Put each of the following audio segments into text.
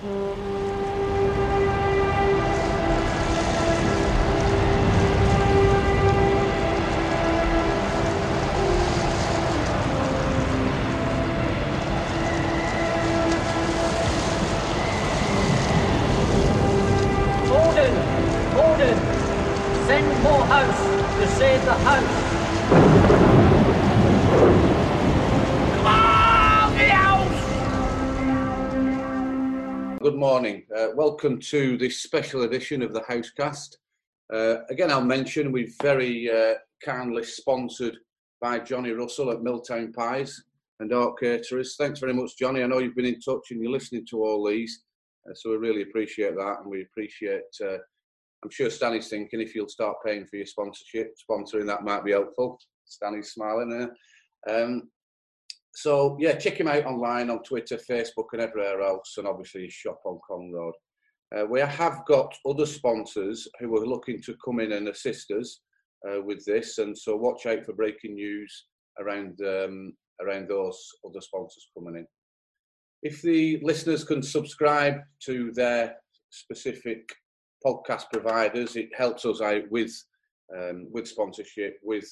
Hum. Welcome to this special edition of the Housecast. Uh, again, I'll mention we've very uh, kindly sponsored by Johnny Russell at Milltown Pies and Art Caterers. Thanks very much, Johnny. I know you've been in touch and you're listening to all these, uh, so we really appreciate that, and we appreciate. Uh, I'm sure Stanley's thinking if you'll start paying for your sponsorship, sponsoring that might be helpful. Stanley's smiling there. Um, so yeah, check him out online on Twitter, Facebook, and everywhere else, and obviously his shop on Con Road. Uh, we have got other sponsors who are looking to come in and assist us uh, with this, and so watch out for breaking news around um, around those other sponsors coming in. If the listeners can subscribe to their specific podcast providers, it helps us out with um, with sponsorship, with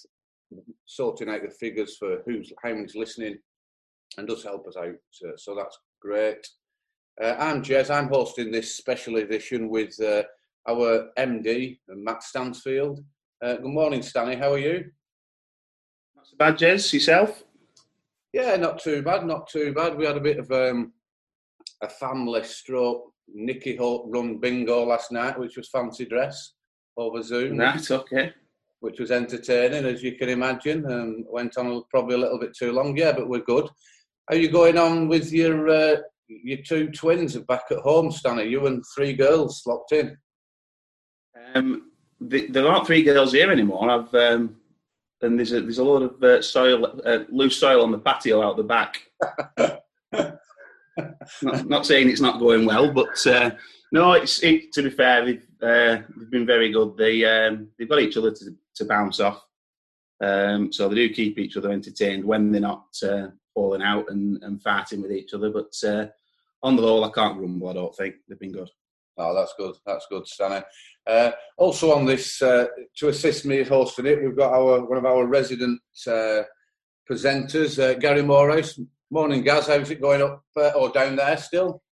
sorting out the figures for who's how many's listening, and does help us out. So, so that's great. Uh, I'm Jez. I'm hosting this special edition with uh, our MD, Matt Stansfield. Uh, good morning, Stanley. How are you? Not so bad, Jez. Yourself? Yeah, not too bad. Not too bad. We had a bit of um, a family stroke Nicky Holt run bingo last night, which was fancy dress over Zoom, Right, okay. which was entertaining, as you can imagine. Um, went on probably a little bit too long, yeah, but we're good. How you going on with your uh, your two twins are back at home, Stanley? You and three girls locked in. Um, the, there aren't three girls here anymore. I've um, and there's a there's a lot of uh, soil, uh, loose soil on the patio out the back. not, not saying it's not going well, but uh, no, it's it, to be fair, they've, uh, they've been very good. They um, they've got each other to, to bounce off, um, so they do keep each other entertained when they're not uh, falling out and, and fighting with each other. But uh, on the whole, I can't grumble. I don't think they've been good. Oh, that's good. That's good, Stanley. Uh, also on this, uh, to assist me hosting it, we've got our one of our resident uh, presenters, uh, Gary Morris. Morning, Gaz. How's it going up uh, or down there still?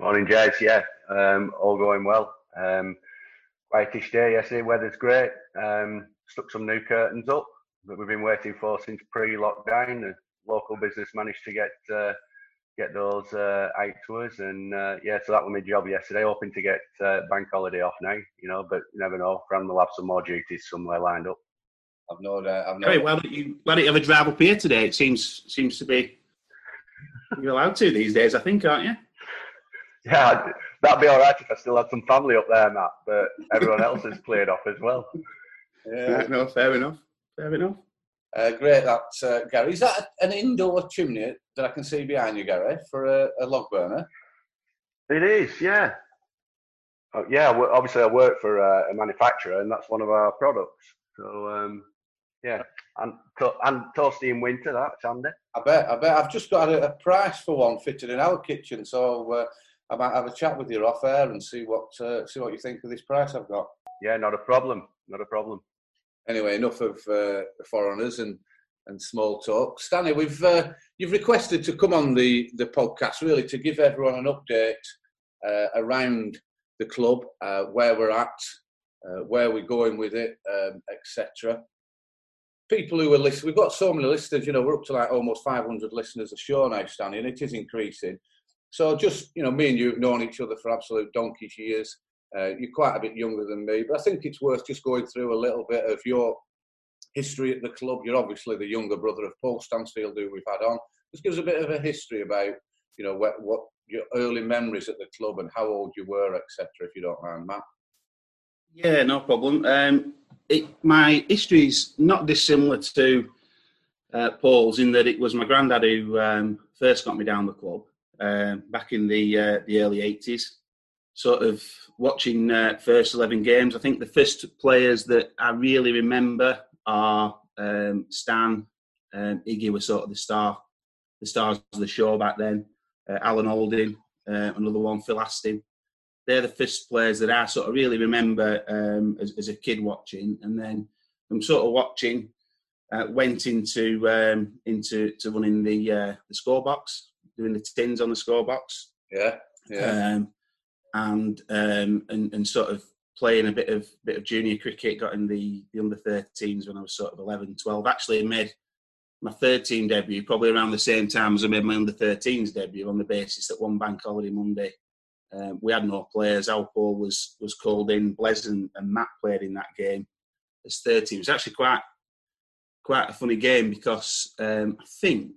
Morning, Jez. Yeah, um, all going well. Um, whitish day yesterday. Weather's great. Um, stuck some new curtains up that we've been waiting for since pre-lockdown. The local business managed to get uh, get those uh, out to us, and uh, yeah, so that was my job yesterday. Hoping to get uh, bank holiday off now, you know, but you never know. Fran will have some more duties somewhere lined up. I've no doubt. I've no Hey, why don't you why don't you have a drive up here today? It seems seems to be you're allowed to these days, I think, aren't you? Yeah, that'd be all right if I still had some family up there, Matt. But everyone else is cleared off as well. Yeah. No, fair enough. Fair enough. Uh, great, that uh, Gary. Is that an indoor chimney that I can see behind you, Gary, for a, a log burner? It is, yeah. Oh, yeah, obviously I work for a, a manufacturer, and that's one of our products. So um, yeah, and to- and toasty in winter, that's handy. I bet. I bet. I've just got a, a price for one fitted in our kitchen, so uh, I might have a chat with you off air and see what uh, see what you think of this price I've got. Yeah, not a problem, not a problem. Anyway, enough of uh, the foreigners and and small talk. Stanley, we've uh, you've requested to come on the the podcast really to give everyone an update uh, around the club, uh, where we're at, uh, where we're going with it, um, etc. People who are listening, we've got so many listeners. You know, we're up to like almost 500 listeners a show now, Stanley, and it is increasing. So just you know, me and you have known each other for absolute donkey's years. Uh, you're quite a bit younger than me, but I think it's worth just going through a little bit of your history at the club. You're obviously the younger brother of Paul Stansfield, who we've had on. Just give us a bit of a history about, you know, what, what your early memories at the club and how old you were, etc. If you don't mind, Matt. Yeah, no problem. Um, it, my history is not dissimilar to uh, Paul's in that it was my granddad who um, first got me down the club um back in the uh, the early eighties. Sort of watching uh, first eleven games. I think the first players that I really remember are um, Stan, um, Iggy was sort of the star, the stars of the show back then. Uh, Alan Holding, uh, another one, Phil Astin. They're the first players that I sort of really remember um, as, as, a kid watching, and then I'm sort of watching. Uh, went into um, into to running the uh, the score box, doing the tins on the score box. Yeah, yeah. Um, and um, and and sort of playing a bit of bit of junior cricket. Got in the the under 13s when I was sort of 11, 12. Actually, made my 13 debut probably around the same time as I made my under 13s debut on the basis that one bank holiday Monday um, we had no players. Al Paul was was called in. Blaise and, and Matt played in that game as 13. It was actually quite quite a funny game because um, I think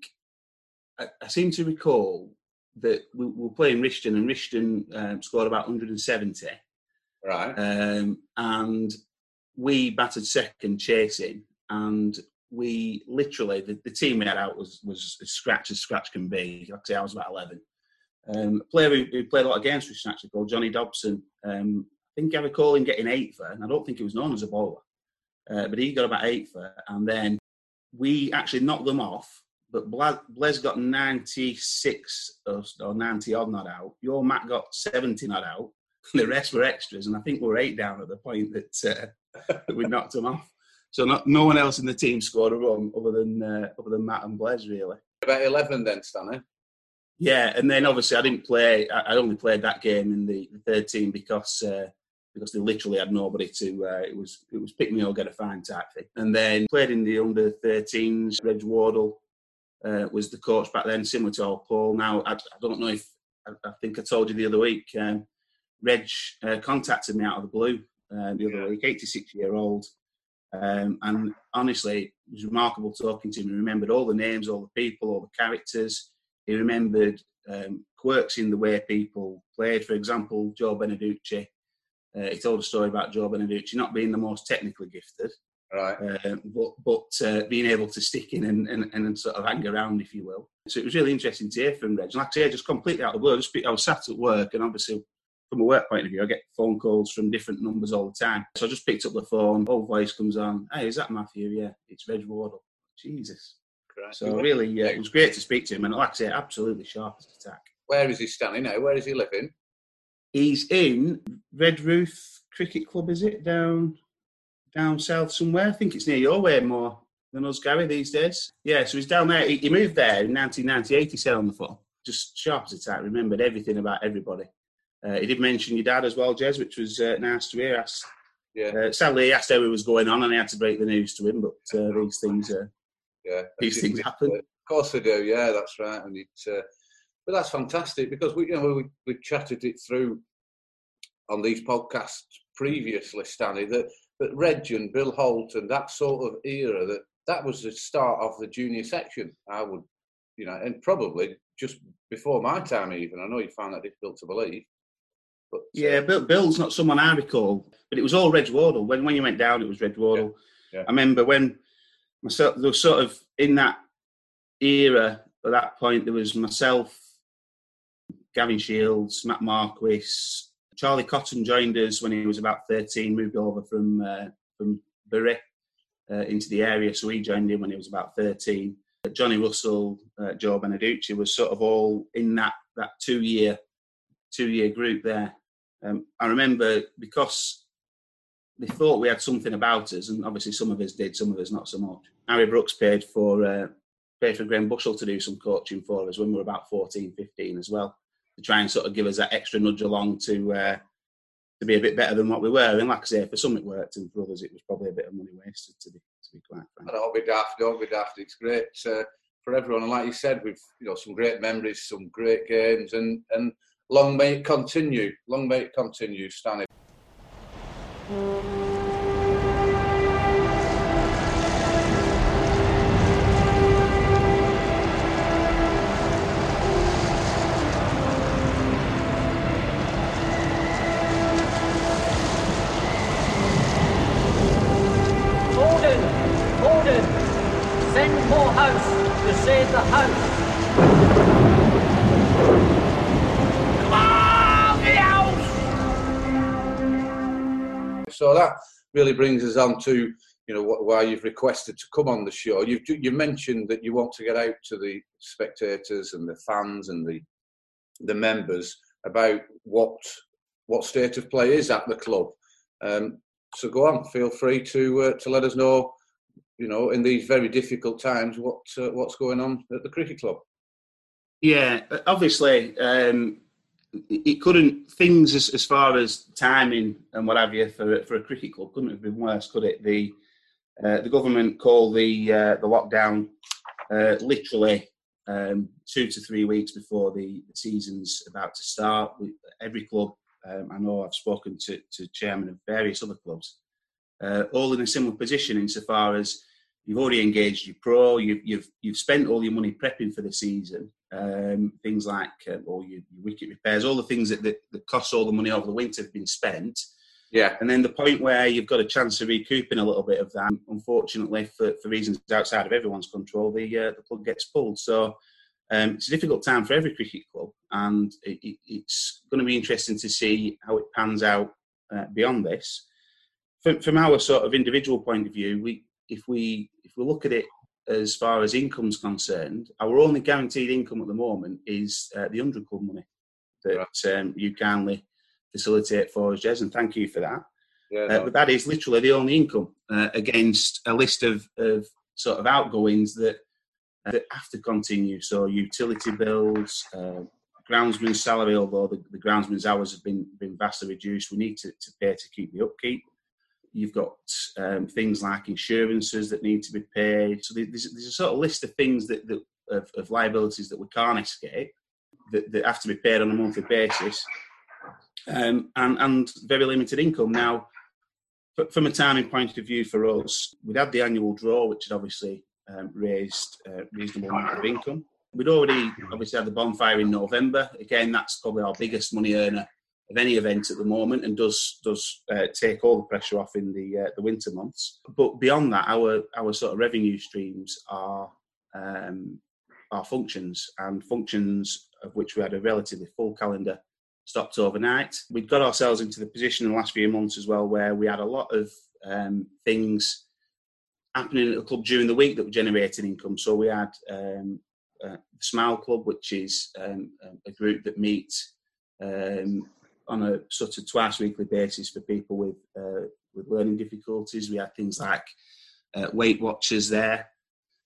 I, I, seem to recall that we, we were playing Rishton and Rishton um, scored about 170. Right. Um, and we battered second chasing, and we literally the, the team we had out was was as scratch as scratch can be. Like I say, I was about 11. Um, a player who, who, played a lot against us actually called Johnny Dobson. Um, I think I recall him getting eight for, and I don't think he was known as a bowler, uh, but he got about eight for, and then we actually knocked them off. But Blaise got 96 or, or 90 odd not out. Your Matt got 70 not out. The rest were extras, and I think we were eight down at the point that, uh, that we knocked them off. So not, no one else in the team scored a run other than uh, other than Matt and Blaise, really. About 11 then, Stanley. Yeah, and then obviously I didn't play. I only played that game in the, third team because uh, because they literally had nobody to. Uh, it was it was pick me or get a fine type thing. And then played in the under 13s. Reg Wardle uh, was the coach back then, similar to Al Paul. Now I, I, don't know if I, I, think I told you the other week. Um, Reg uh, contacted me out of the blue uh, the other yeah. week. 86 year old. Um, and honestly, it was remarkable talking to him. He remembered all the names, all the people, all the characters he remembered um, quirks in the way people played. For example, Joe Beneducci. Uh, he told a story about Joe Beneducci not being the most technically gifted, right? Uh, but but uh, being able to stick in and, and, and, sort of hang around, if you will. So it was really interesting to hear from Reg. And like I say, just completely out of the blue. I, just, I was sat at work, and obviously from a work point of view, I get phone calls from different numbers all the time. So I just picked up the phone. Old voice comes on. Hey, is that Matthew? Yeah, it's Reg Wardle. Jesus. So really, yeah, it was great to speak to him, and like I say, absolutely sharp as attack. Where is he standing now? Where is he living? He's in Redruth Cricket Club, is it down down south somewhere? I think it's near your way more than us, Gary, these days. Yeah, so he's down there. He, he moved there in 1998. He said on the phone, just sharp as attack. Remembered everything about everybody. Uh, he did mention your dad as well, Jez, which was uh, nice to hear. Asked, yeah. Uh, sadly, he asked how it was going on, and I had to break the news to him. But uh, these things yeah. These things happen. Of course they do. Yeah, that's right. And it's, uh, but that's fantastic because we, you know, we we chatted it through on these podcasts previously, Stanley. That that Reg and Bill Holt and that sort of era that that was the start of the junior section. I would, you know, and probably just before my time even. I know you find that difficult to believe. But, uh, yeah, Bill, Bill's not someone I recall, but it was all Reg Wardle. When when you went down, it was Reg Wardle. Yeah, yeah. I remember when myself, there was sort of in that era at that point, there was myself, Gavin Shields, Matt Marquis, Charlie Cotton joined us when he was about 13, moved over from uh, from Bury uh, into the area, so he joined in when he was about 13. Johnny Russell, uh, Joe Beneducci was sort of all in that that two year two year group there. Um, I remember because they thought we had something about us, and obviously some of us did, some of us not so much. Harry Brooks paid for uh, paid for Graham Bushell to do some coaching for us when we were about 14, 15 as well, to try and sort of give us that extra nudge along to uh, to be a bit better than what we were. And like I say, for some it worked, and for others it was probably a bit of money wasted. To be to be quite frank. Don't be daft. Don't be daft. It's great uh, for everyone, and like you said, we've you know some great memories, some great games, and and long may it continue. Long may it continue, Stanley. So that really brings us on to you know why you've requested to come on the show. You've you mentioned that you want to get out to the spectators and the fans and the the members about what what state of play is at the club. Um, so go on, feel free to uh, to let us know, you know, in these very difficult times, what uh, what's going on at the cricket club. Yeah, obviously, um, it couldn't things as, as far as timing and what have you for for a cricket club couldn't have been worse, could it? The uh, the government called the uh, the lockdown uh, literally um, two to three weeks before the, the season's about to start. We, every club, um, I know I've spoken to, to chairman of various other clubs, uh, all in a similar position insofar as you've already engaged your pro, you've, you've, you've spent all your money prepping for the season, um, things like uh, all your, your, wicket repairs, all the things that, that, that cost all the money over the winter have been spent. Yeah. And then the point where you've got a chance of recouping a little bit of that, unfortunately, for, for reasons outside of everyone's control, the uh, the plug gets pulled. So um, it's a difficult time for every cricket club, and it, it, it's going to be interesting to see how it pans out uh, beyond this. From, from our sort of individual point of view, we if we if we look at it as far as income's concerned, our only guaranteed income at the moment is uh, the hundred club money that right. um, you kindly facilitate for us, Jez, and thank you for that. Yeah, uh, no. uh, but that is literally the only income uh, against a list of, of sort of outgoings that uh, that have to continue. So utility bills, uh, groundsman's salary, although the, the, groundsman's hours have been been vastly reduced, we need to, to pay to keep the upkeep. You've got um, things like insurances that need to be paid. So there's, there's a sort of list of things that, that of, of liabilities that we can't escape that, that have to be paid on a monthly basis um, and, and very limited income. Now, from a timing point of view for us, we'd had the annual draw, which had obviously um, raised a reasonable amount of income. We'd already obviously had the bonfire in November. Again, that's probably our biggest money earner of any event at the moment, and does does uh, take all the pressure off in the uh, the winter months. But beyond that, our our sort of revenue streams are um, our functions and functions of which we had a relatively full calendar stopped overnight. We'd got ourselves into the position in the last few months as well where we had a lot of um, things happening at the club during the week that were generating income. So we had um, uh, the Smile Club, which is um, a group that meets um, on a sort of twice weekly basis for people with uh, with learning difficulties. We had things like uh, Weight Watchers there.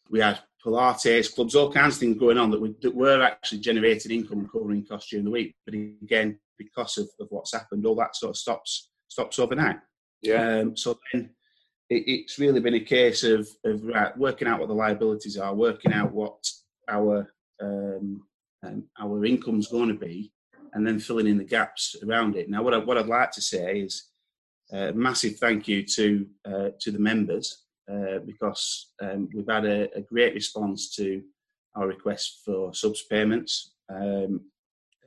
We had Pilates clubs, all kinds of things going on that, we, that were actually generating income and covering costs during the week. But again, because of, of what's happened, all that sort of stops stops overnight. Yeah. Um, so then it, it's really been a case of, of right, working out what the liabilities are, working out what our um, um, our income's going to be, and then filling in the gaps around it. Now, what I, what I'd like to say is a uh, massive thank you to uh, to the members uh, because um, we've had a, a, great response to our request for subs payments. Um,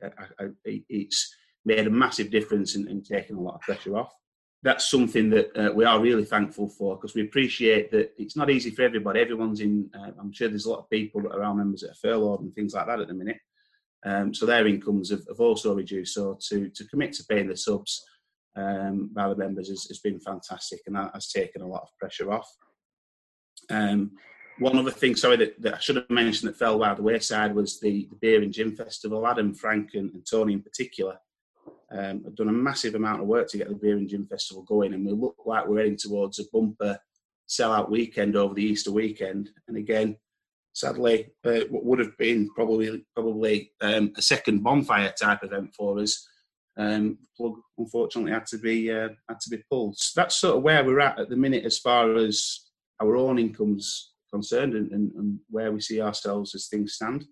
I, I, it's made a massive difference in, in, taking a lot of pressure off. That's something that uh, we are really thankful for because we appreciate that it's not easy for everybody. Everyone's in, uh, I'm sure there's a lot of people that are our members that are furloughed and things like that at the minute. Um, so their incomes have, have, also reduced. So to, to commit to paying the subs um, by the members has, has, been fantastic and that has taken a lot of pressure off. Um, one other thing, sorry, that, that, I should have mentioned that fell by the wayside was the, the Beer and Gin Festival. Adam, Frank, and, and Tony in particular um, have done a massive amount of work to get the Beer and Gin Festival going, and we look like we're heading towards a bumper sellout weekend over the Easter weekend. And again, sadly, uh, what would have been probably probably um, a second bonfire type event for us, um, plug unfortunately had to be uh, had to be pulled. So that's sort of where we're at at the minute as far as our own incomes concerned and, and, and where we see ourselves as things stand.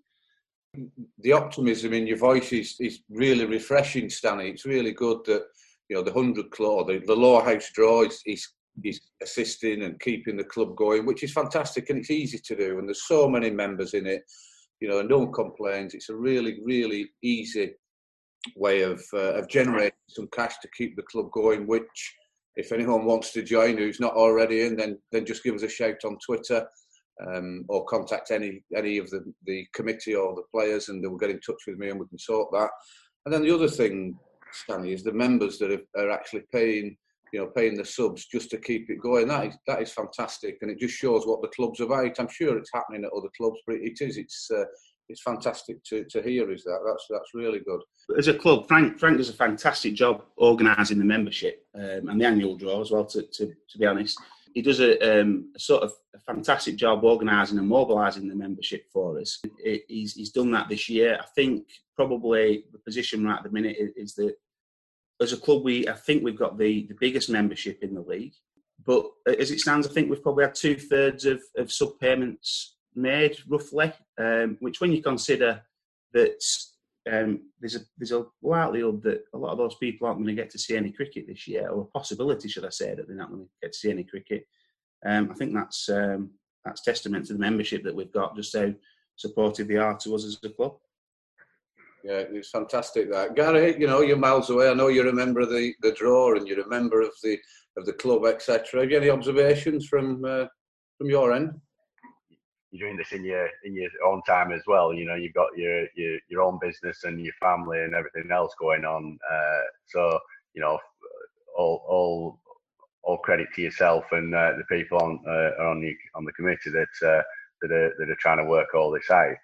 The optimism in your voice is, is really refreshing, Stanley. It's really good that you know the hundred club, the, the lower house draw is, is is assisting and keeping the club going, which is fantastic and it's easy to do. And there's so many members in it, you know, and no one complains. It's a really, really easy way of uh, of generating some cash to keep the club going, which if anyone wants to join who's not already in, then then just give us a shout on Twitter um, or contact any any of the, the committee or the players, and they'll get in touch with me and we can sort that. And then the other thing, Stanley, is the members that are actually paying you know paying the subs just to keep it going. That is that is fantastic, and it just shows what the club's about. I'm sure it's happening at other clubs, but it is it's uh, it's fantastic to, to hear. Is that that's that's really good. As a club, Frank Frank does a fantastic job organising the membership um, and the annual draw as well. To to, to be honest, he does a, um, a sort of a fantastic job organising and mobilising the membership for us. It, he's he's done that this year. I think probably the position right at the minute is, is that as a club, we I think we've got the the biggest membership in the league. But as it stands, I think we've probably had two thirds of, of sub payments made roughly, um, which when you consider that um, there's a there's a likelihood that a lot of those people aren't going to get to see any cricket this year, or a possibility, should I say, that they're not going to get to see any cricket. Um, I think that's um, that's testament to the membership that we've got, just how supportive they are to us as a club. Yeah, it's fantastic that Gary. You know, you're miles away. I know you're a member of the, the draw and you're a member of the of the club, etc. Have you any observations from uh, from your end? you're doing this in your in your own time as well. You know, you've got your your, your own business and your family and everything else going on. Uh, so you know, all all all credit to yourself and uh, the people on uh, on the on the committee that uh, that are that are trying to work all this out.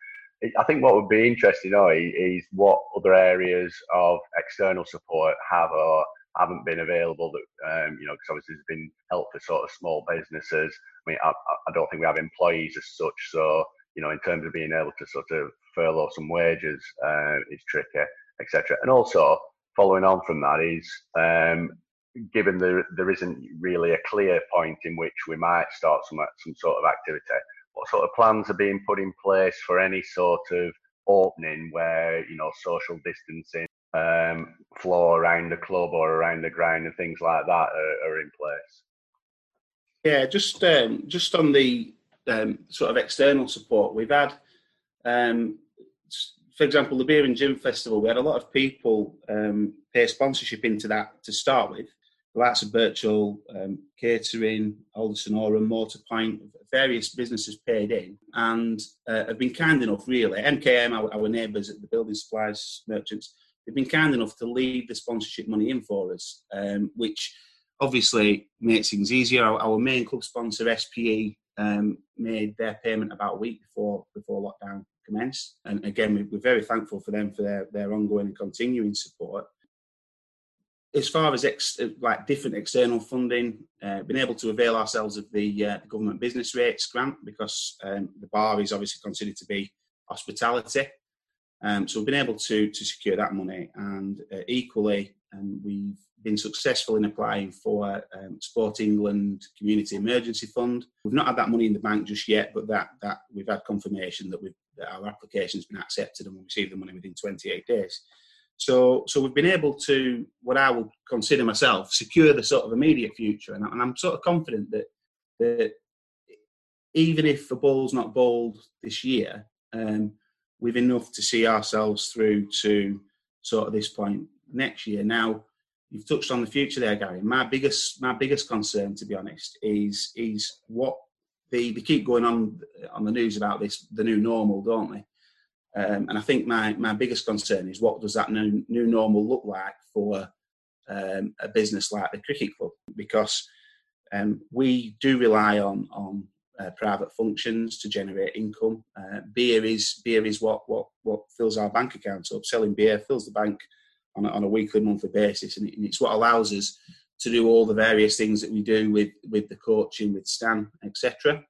I think what would be interesting, though, is what other areas of external support have or haven't been available that um, you know because obviously there's been help for sort of small businesses. I mean I, I, don't think we have employees as such so you know in terms of being able to sort of furlough some wages uh, is tricky etc and also following on from that is um, given there there isn't really a clear point in which we might start some some sort of activity what sort of plans are being put in place for any sort of opening where you know social distancing um, flow around the club or around the ground and things like that are, are in place. Yeah, just um, just on the um, sort of external support, we've had, um, for example, the Beer and Gin Festival. We had a lot of people um, pay sponsorship into that to start with. The likes of Birchall, um, Catering, Alderson Oram, Motorpoint, various businesses paid in and uh, have been kind enough, really. MKM, our, our neighbours at the building supplies merchants, they've been kind enough to leave the sponsorship money in for us, um, which obviously makes things easier. Our, our main club sponsor, SPE, um, made their payment about a week before before lockdown commenced, and again, we're very thankful for them for their, their ongoing and continuing support. As far as ex, like different external funding, uh, been able to avail ourselves of the, uh, the government business rates grant because um, the bar is obviously considered to be hospitality. Um, so we've been able to to secure that money, and uh, equally, um, we've been successful in applying for um, Sport England Community Emergency Fund. We've not had that money in the bank just yet, but that that we've had confirmation that, we've, that our application's been accepted and we'll receive the money within 28 days. So, so we've been able to, what I would consider myself, secure the sort of immediate future, and, and I'm sort of confident that that even if the ball's not bowled this year, um, we've enough to see ourselves through to sort of this point next year. Now, you've touched on the future there, Gary. My biggest my biggest concern, to be honest, is is what they, they keep going on on the news about this the new normal, don't they? Um, and I think my my biggest concern is what does that new new normal look like for um, a business like the cricket club because um, we do rely on on uh, private functions to generate income. Uh, beer is beer is what what what fills our bank accounts up. Selling beer fills the bank on a, on a weekly, monthly basis, and, it, and, it's what allows us to do all the various things that we do with with the coaching, with Stan, etc.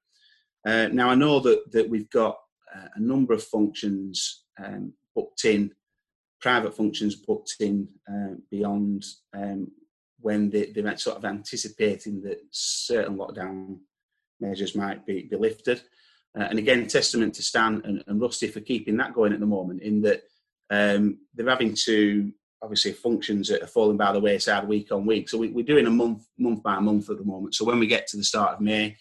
Uh, now I know that that we've got a number of functions um, booked in, private functions booked in uh, beyond um, when they, they're sort of anticipating that certain lockdown measures might be, be lifted. Uh, and again, testament to Stan and, and, Rusty for keeping that going at the moment, in that um, they're having to obviously functions that are falling by the wayside week on week. So we, are doing a month month by month at the moment. So when we get to the start of May,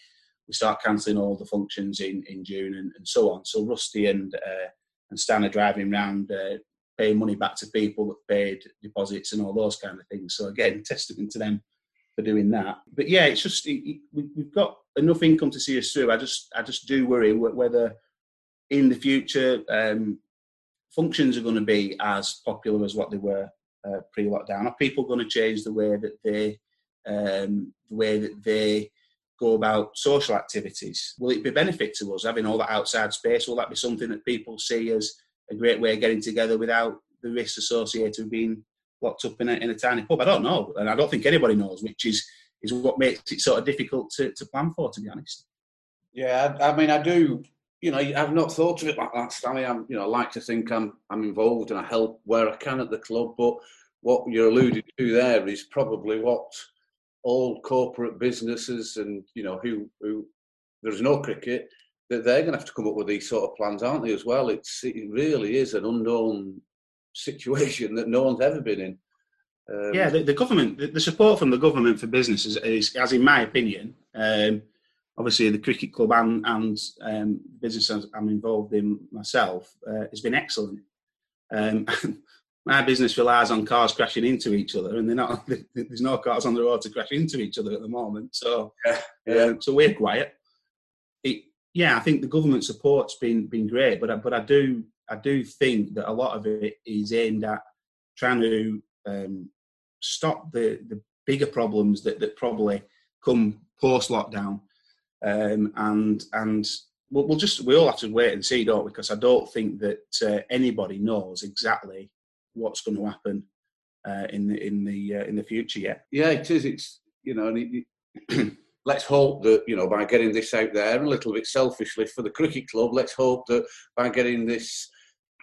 we start cancelling all the functions in, in June and, and so on. So Rusty and uh, and Stan are driving around uh, paying money back to people that paid deposits and all those kind of things. So again, testament to them for doing that. But yeah, it's just it, we've got enough income to see us through. I just I just do worry whether in the future um, functions are going to be as popular as what they were uh, pre-lockdown. Are people going to change the way that they um, the way that they go about social activities? Will it be benefit to us having all that outside space? Will that be something that people see as a great way of getting together without the risks associated with being locked up in a, in a tiny pub? I don't know, and I don't think anybody knows, which is is what makes it sort of difficult to, to plan for, to be honest. Yeah, I, I mean, I do. You know, I've not thought of it like that, Stanley. I'm, you know, I like to think I'm, I'm involved and I help where I can at the club. But what you're alluding to there is probably what all corporate businesses and you know who who there's no cricket that they're going to have to come up with these sort of plans, aren't they? As well, it's it really is an unknown situation that no one's ever been in. Um, yeah, the, the government, the, support from the government for businesses is, as in my opinion, um, obviously the cricket club and, and um, business I'm involved in myself uh, has been excellent. Um, my business relies on cars crashing into each other, and they're not. There's no cars on the road to crash into each other at the moment. So, yeah, yeah. Um, so we're quiet. It, yeah, I think the government support's been been great, but I, but I do I do think that a lot of it is aimed at trying to um, stop the the bigger problems that that probably come post lockdown, um, and and we'll, we'll, just we all have to wait and see, don't we? Because I don't think that uh, anybody knows exactly what's going to happen uh, in the in the uh, in the future yet. Yeah, it is. It's you know, it, it, let's hope that you know by getting this out there a little bit selfishly for the cricket club. Let's hope that by getting this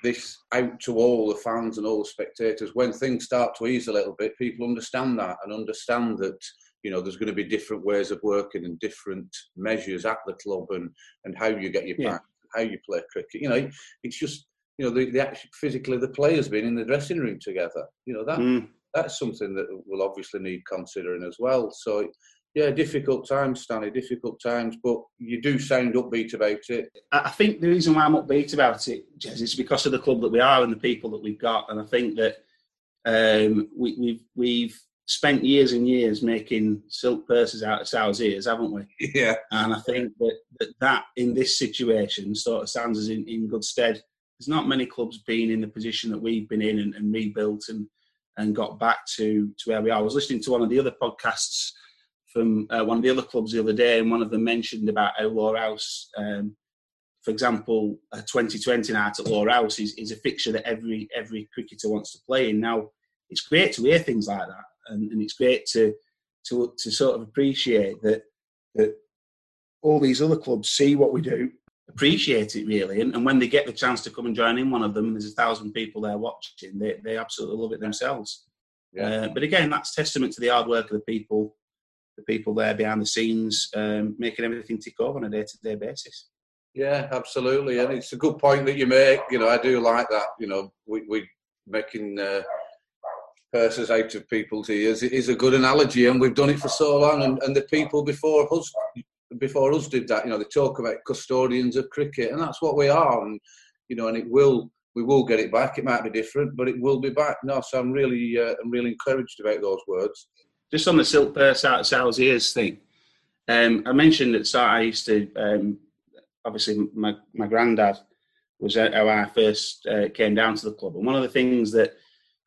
this out to all the fans and all the spectators, when things start to ease a little bit, people understand that and understand that you know there's going to be different ways of working and different measures at the club and and how you get your yeah. how you play cricket. You know, it's just you know, the, the actual, physically the players being in the dressing room together. You know that mm. that's something that will obviously need considering as well. So yeah, difficult times, Stanley, difficult times, but you do sound upbeat about it. I think the reason why I'm upbeat about it, Jez, is because of the club that we are and the people that we've got, and I think that um, we, have we've, we've spent years and years making silk purses out of sow's ears, haven't we? Yeah. And I think that that, that in this situation sort of stands us in, in good stead there's not many clubs being in the position that we've been in and, and rebuilt and and got back to to where we are. I was listening to one of the other podcasts from uh, one of the other clubs the other day, and one of them mentioned about Lower House, um, for example, a 2020 night at Lower House is, is a fixture that every every cricketer wants to play in. Now, it's great to hear things like that, and, and it's great to to to sort of appreciate that that all these other clubs see what we do appreciate it really. And, and, when they get the chance to come and join in one of them, and there's a thousand people there watching, they, they absolutely love it themselves. Yeah. Uh, but again, that's testament to the hard work of the people, the people there behind the scenes, um, making everything tick over on a day to day basis. Yeah, absolutely, and it's a good point that you make. You know, I do like that. You know, we we making uh, purses out of people's ears. It is a good analogy, and we've done it for so long. And, and the people before us before us did that. You know, they talk about custodians of cricket, and that's what we are. And you know, and it will we will get it back. It might be different, but it will be back. No, so I'm really uh, I'm really encouraged about those words. Just on the silk purse out of Sal's ears thing, um, I mentioned at the start I used to um, obviously my my granddad was how I first uh, came down to the club, and one of the things that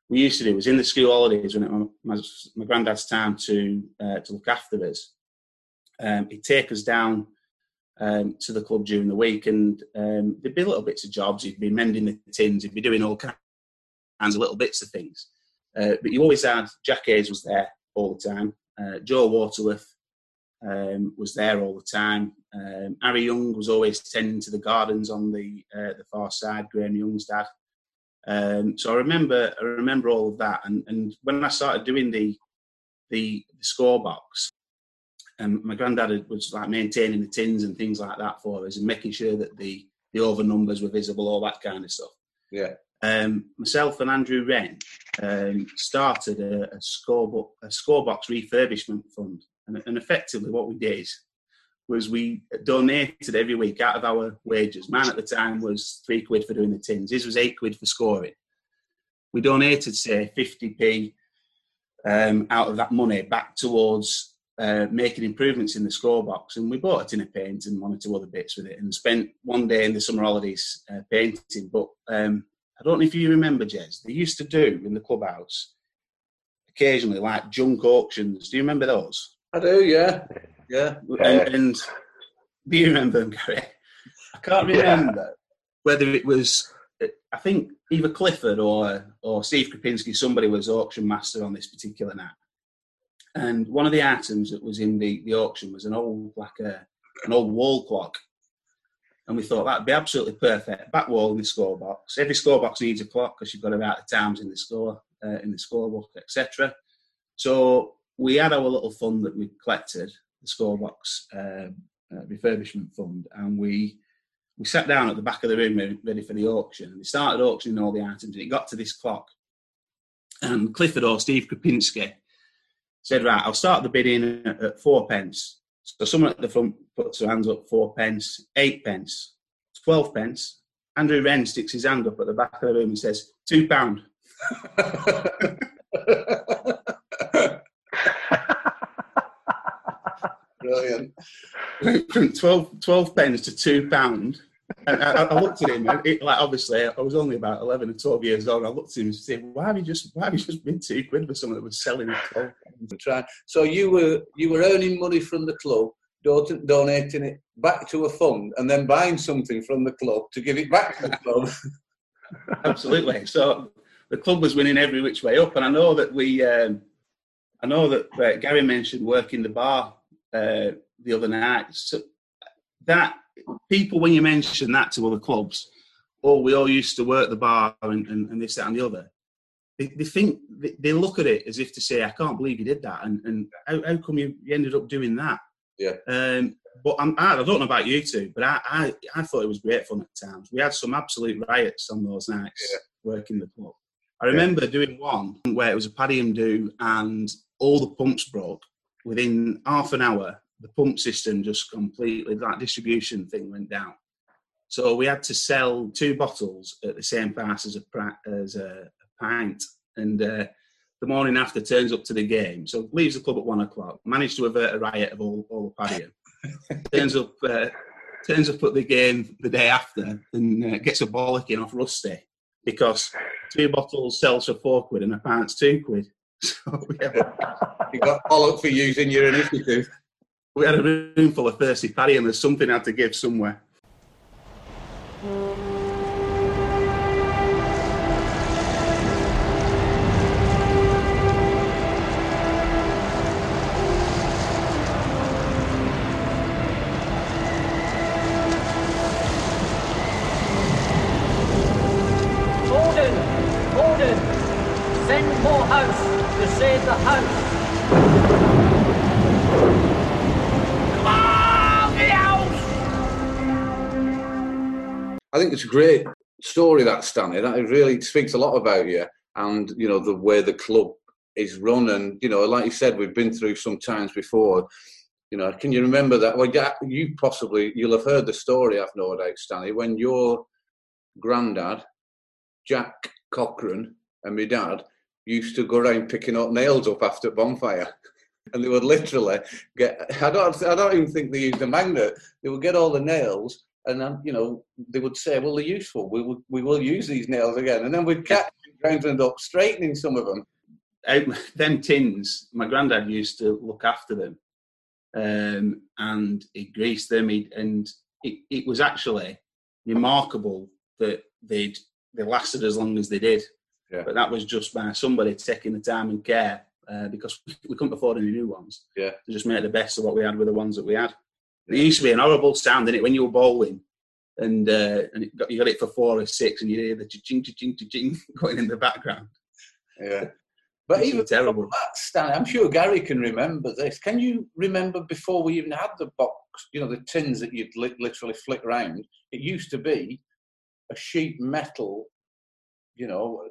we used to do was in the school holidays when it was my, my granddad's time to uh, to look after us um, he'd take us down um, to the club during the week, and um, there'd be little bits of jobs. He'd be mending the tins, he'd be doing all kinds of little bits of things. Uh, but you always had Jack Hayes was there all the time. Uh, Joe Waterworth um, was there all the time. Um, Harry Young was always tending to the gardens on the uh, the far side. Graham Young's dad. Um, so I remember I remember all of that, and, and when I started doing the the, the score box, and my granddad was like maintaining the tins and things like that for us and making sure that the the over numbers were visible, all that kind of stuff. Yeah. Um, myself and Andrew Wren um, started a, a scorebook a scorebox refurbishment fund, and, and, effectively what we did was we donated every week out of our wages. Mine at the time was three quid for doing the tins. His was eight quid for scoring. We donated say fifty p um, out of that money back towards uh, making improvements in the score box. And we bought a tin of paint and one or two other bits with it and spent one day in the summer holidays uh, painting. But um, I don't know if you remember, Jez, they used to do in the clubhouse occasionally like junk auctions. Do you remember those? I do, yeah. Yeah. And, and do you remember them, Gary? I can't Yeah. remember whether it was. I think either Clifford or or Steve Krupinski, somebody was auction master on this particular night. And one of the items that was in the, the auction was an old like a an old wall clock. And we thought that'd be absolutely perfect. Back wall in the score box. Every score box needs a clock because you've got about the times in the score, uh, in the scorebook, etc. So we had our little fund that we collected, the scorebox um, uh, refurbishment fund, and we we sat down at the back of the room ready, ready for the auction. And we started auctioning all the items, and it got to this clock. And Clifford or Steve Krupinski said, "Right, I'll start the bidding at, at four pence." So someone at the front puts their hands up, four pence, eight pence, twelve pence. Andrew Wren sticks his hand up at the back of the room and says, two pound. Brilliant. from 12, 12 pence to two pound. And I, I looked at him, and it, like obviously I was only about eleven or twelve years old. I looked at him and said, "Why have you just why have you just bid two quid for someone that was selling twelve pence?" Try. So you were you were earning money from the club, don- donating it back to a fund, and then buying something from the club to give it back to the club. Absolutely. So the club was winning every which way up, and I know that we, um, I know that uh, Gary mentioned working the bar uh, the other night. So that people, when you mention that to other clubs, oh, we all used to work the bar and, and, and this, that, and the other. They, they think they, they look at it as if to say, "I can't believe you did that," and, and how, how come you, you ended up doing that? Yeah. Um, but I'm, I, I don't know about you two, but I, I, I thought it was great fun at times. We had some absolute riots on those nights Yeah. working the club. I remember doing one where it was a paddy and do, and all the pumps broke within half an hour. The pump system just completely that distribution thing went down. So we had to sell two bottles at the same price as a as a, pint, and uh, the morning after turns up to the game. So leaves the club at one o'clock. Managed to avert a riot of all, all the paddying. turns up uh, turns up at the game the day after and uh, gets a bollocking off Rusty because two bottles sells for four quid and a pint's two quid. So we had, you got followed for using your initiative. We had a room full of thirsty paddy and there's something I had to give somewhere. Send more house to save the house. I think it's a great story that Stanley. That really speaks a lot about you and you know the way the club is run. And you know, like you said, we've been through some times before. You know, can you remember that? Well, yeah, you possibly you'll have heard the story. I've no doubt, Stanley, when your granddad, Jack Cochran, and my dad used to go around picking up nails up after bonfire. And they would literally get. I don't. I don't even think they used a magnet. They would get all the nails, and then you know they would say, "Well, they're useful. We will. We will use these nails again." And then we'd catch them and end up straightening some of them. out them tins, my granddad used to look after them, um, and he greased them. He, and it, it was actually remarkable that they'd they lasted as long as they did. Yeah. But that was just by somebody taking the time and care uh, because we couldn't afford any new ones. Yeah. To just make the best of what we had with the ones that we had. It used to be an horrible sound in it when you were bowling. And uh, and it got, you got it for four or six, and you hear the ching ching ching ching going in the background. Yeah. But even terrible. that, Stan, I'm sure Gary can remember this. Can you remember before we even had the box, you know, the tins that you'd li- literally flick round? It used to be a sheet metal, you know,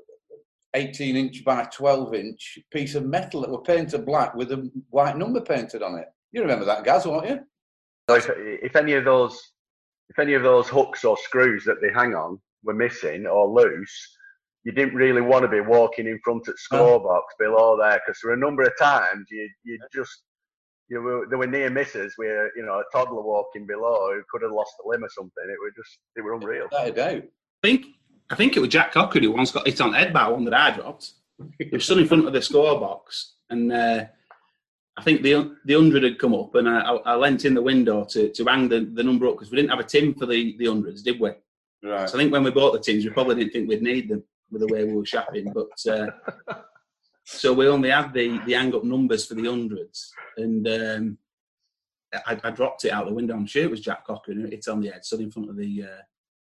18 inch by 12 inch piece of metal that were painted black with a white number painted on it. You remember that, Gaz, won't you? So if, if any of those, if any of those hooks or screws that they hang on were missing or loose, you didn't really want to be walking in front of the No. scorebox below there because there were a number of times you you just you were there were near misses where you know a toddler walking below who could have lost a limb or something. It was just they were unreal. A doubt. I think I think it was Jack Cocker who once got hit on the head by one that I dropped. He was stood in front of the scorebox and uh, I think the the hundred had come up, and I, I, leant in the window to, to hang the, the number up because we didn't have a tin for the, the hundreds, did we? Right. So I think when we bought the tins, we probably didn't think we'd need them with the way we were shopping. But uh, so we only had the the hang up numbers for the hundreds, and um, I, I, dropped it out the window. I'm sure it was Jack Cochran. It's on the edge, stood in front of the. Uh,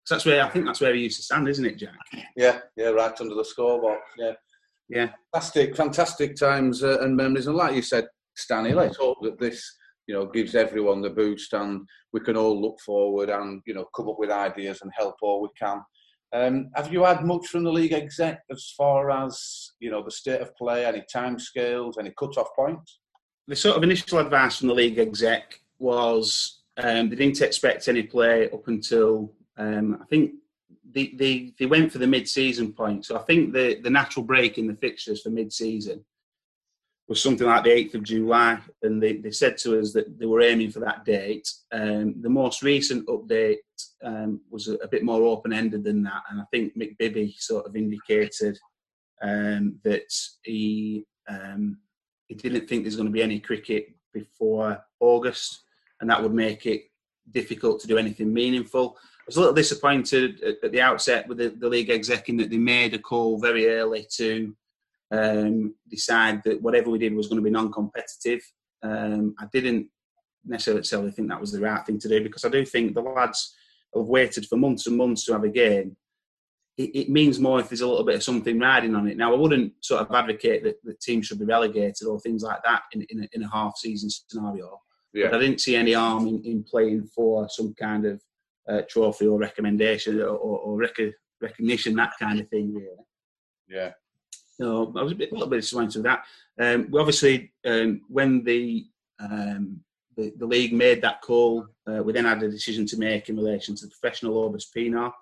that's where I think that's where he used to stand, isn't it, Jack? Yeah, yeah, right under the scoreboard. Yeah, yeah, fantastic, fantastic times uh, and memories. And like you said, Stanley, let's hope that this you know gives everyone the boost and we can all look forward and you know come up with ideas and help all we can. Um, have you had much from the league exec as far as you know the state of play, any time scales, any cut-off points? The sort of initial advice from the league exec was um, they didn't expect any play up until um, I think they, they, they went for the mid-season point. So I think the, the natural break in the fixtures for mid-season was something like the 8th of July, and they, they said to us that they were aiming for that date. Um, the most recent update um, was a, a, bit more open ended than that, and I think Mick Bibby sort of indicated um, that he um, he didn't think there's going to be any cricket before August, and that would make it difficult to do anything meaningful. I was a little disappointed at, at the outset with the, the league exec in that they made a call very early to um, decide that whatever we did was going to be non-competitive. Um, I didn't necessarily think that was the right thing to do because I do think the lads have waited for months and months to have a game. It, it means more if there's a little bit of something riding on it. Now, I wouldn't sort of advocate that the team should be relegated or things like that in, in, a, in a half-season scenario. Yeah. But I didn't see any harm in, in playing for some kind of uh, trophy or recommendation or, or, or rec- recognition, that kind of thing. Really. Yeah. So I was a, bit, a little bit disappointed with that. Um, we obviously, um, when the, um, the, the league made that call, uh, we then had a decision to make in relation to the professional Obus Pienaar,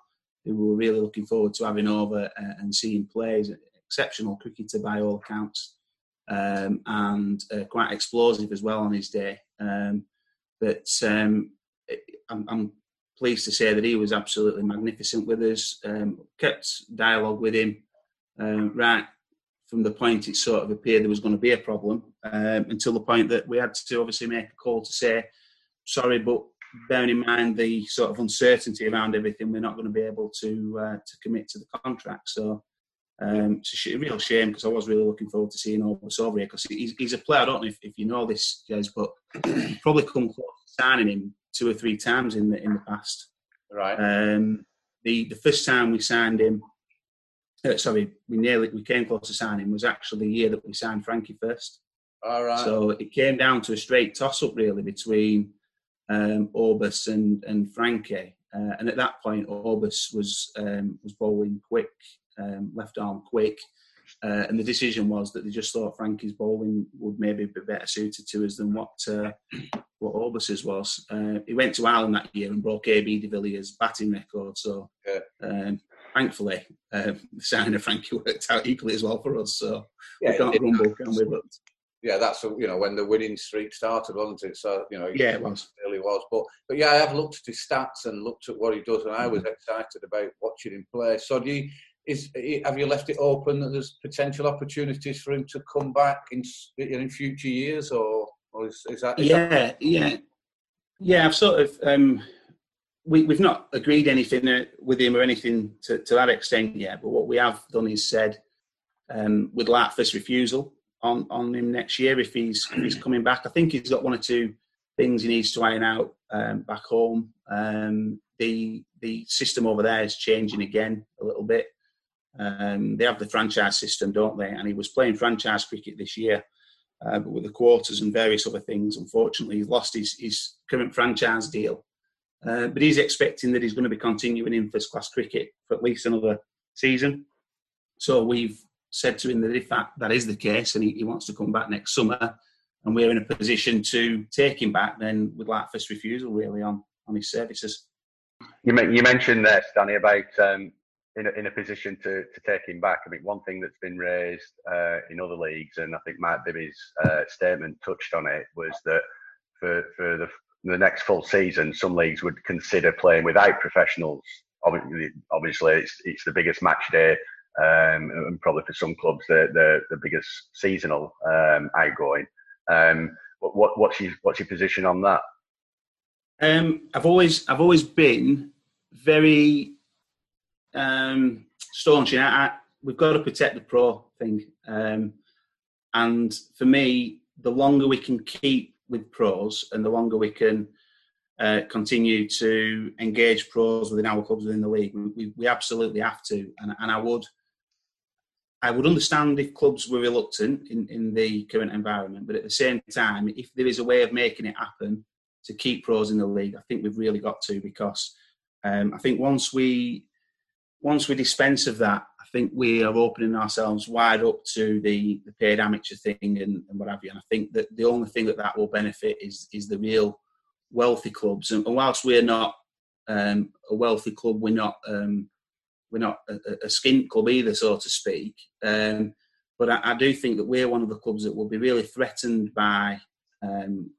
who we were really looking forward to having over uh, and seeing plays. Exceptional cricketer by all accounts, um, and uh, quite explosive as well on his day. Um, but um, I'm, I'm, pleased to say that he was absolutely magnificent with us. Um, kept dialogue with him right from the point it sort of appeared there was going to be a problem um, until the point that we had to obviously make a call to say, sorry, but bearing in mind the sort of uncertainty around everything, we're not going to be able to uh, to commit to the contract. So um, it's a real shame because I was really looking forward to seeing Obus over here because he's, he's, a player. I don't know if, if you know this, Jez, but probably come close to signing him two or three times in the in the past. Right. Um, the the first time we signed him, uh, sorry, we nearly we came close to signing was actually the year that we signed Frankie first. All right. So it came down to a straight toss up really between um, and and Frankie, uh, and at that point Obus was um, was bowling quick, um, left arm quick. Uh, and the decision was that they just thought Frankie's bowling would maybe be better suited to us than what uh, what Obus's was. Uh, he went to Ireland that year and broke AB de Villiers' batting record. So yeah. um, thankfully, um, the signing of Frankie worked out equally as well for us. So yeah, we can't it, grumble, can we? But yeah, that's you know when the winning streak started, wasn't it? So you know, yeah, it was really was. But but yeah, I have looked at his stats and looked at what he does, and I was mm. excited about watching him play. So do you? Is, have you left it open that there's potential opportunities for him to come back in in future years, or, or is, is that? Is yeah, that... yeah, yeah. I've sort of um, we, have not agreed anything uh, with him or anything to, to, that extent yet. But what we have done is said um, we'd like first refusal on, on him next year if he's if he's coming back. I think he's got one or two things he needs to iron out um, back home. Um, the the system over there is changing again a little bit. Um, they have the franchise system, don't they? And he was playing franchise cricket this year. Uh, but with the quotas and various other things, unfortunately, he's lost his, his current franchise deal. Uh, but he's expecting that he's going to be continuing in first class cricket for at least another season. So we've said to him that if that, that is the case and he, he wants to come back next summer and we're in a position to take him back, then we'd like first refusal really on, on his services. You, you mentioned there, Stanley, about um, in, a, in a position to, to take him back. I mean, one thing that's been raised uh, in other leagues, and I think Matt Bibby's uh, statement touched on it, was that for, for the the next full season, some leagues would consider playing without professionals. Obviously, obviously it's, it's the biggest match day, um, and probably for some clubs the the, the biggest seasonal um, outgoing. Um, what, what what's your what's your position on that? Um, I've always I've always been very um, staunch. You know, I, we've got to protect the pro thing, um, and for me, the longer we can keep with pros, and the longer we can uh, continue to engage pros within our clubs within the league, we, we absolutely have to. And, and I would I would understand if clubs were reluctant in, in the current environment, but at the same time, if there is a way of making it happen to keep pros in the league, I think we've really got to because um, I think once we once we dispense of that, think we are opening ourselves wide up to the, the paid amateur thing and, and what have you. And I think that the only thing that that will benefit is is the real wealthy clubs. And, and whilst we're not um, a wealthy club, we're not um, we're not a, a skint club either, so to speak. Um, but I, I, do think that we're one of the clubs that will be really threatened by um,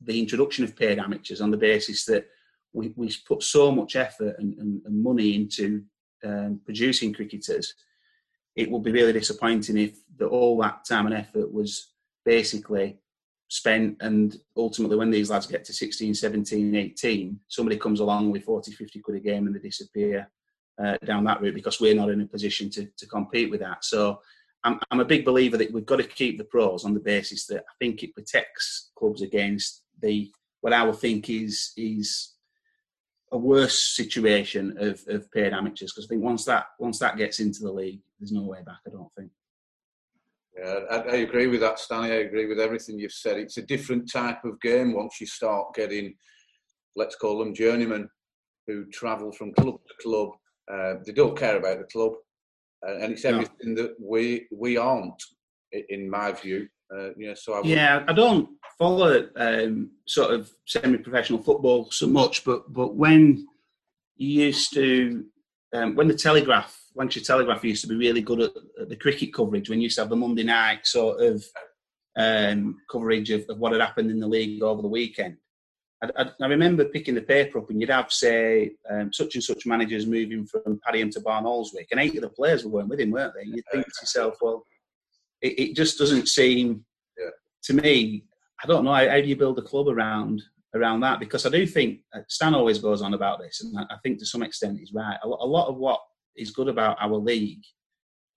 the introduction of paid amateurs on the basis that we, we put so much effort and, and, and money into um, producing cricketers. It would be really disappointing if the, all that time and effort was basically spent and ultimately when these lads get to 16 17 18 somebody comes along with 40 50 quid a game and they disappear uh, down that route because we're not in a position to, to compete with that. So I'm, I'm a big believer that we've got to keep the pros on the basis that I think it protects clubs against the what I would think is is a worse situation of, of paid amateurs because I think once that once that gets into the league, there's no way back. I don't think. Yeah, I, I, agree with that, Stanley. I agree with everything you've said. It's a different type of game once you start getting, let's call them journeymen, who travel from club to club uh, they don't care about the club, uh, and it's everything no. that we we aren't, in my view. Uh, yeah, so I yeah, I don't follow um, sort of semi-professional football so much, but but when you used to, um, when the Telegraph, Lancashire Telegraph used to be really good at, at, the cricket coverage, when you used to have the Monday night sort of um, coverage of, of what had happened in the league over the weekend. I, I, remember picking the paper up and you'd have, say, um, such and such managers moving from Padiham to Barnoldswick, and eight of the players were going with him, weren't they? You'd think to yourself, well, it, it just doesn't seem, yeah. to me, I don't know, how, how, do you build a club around around that? Because I do think, uh, Stan always goes on about this, and I, I think to some extent he's right. A, a, lot of what is good about our league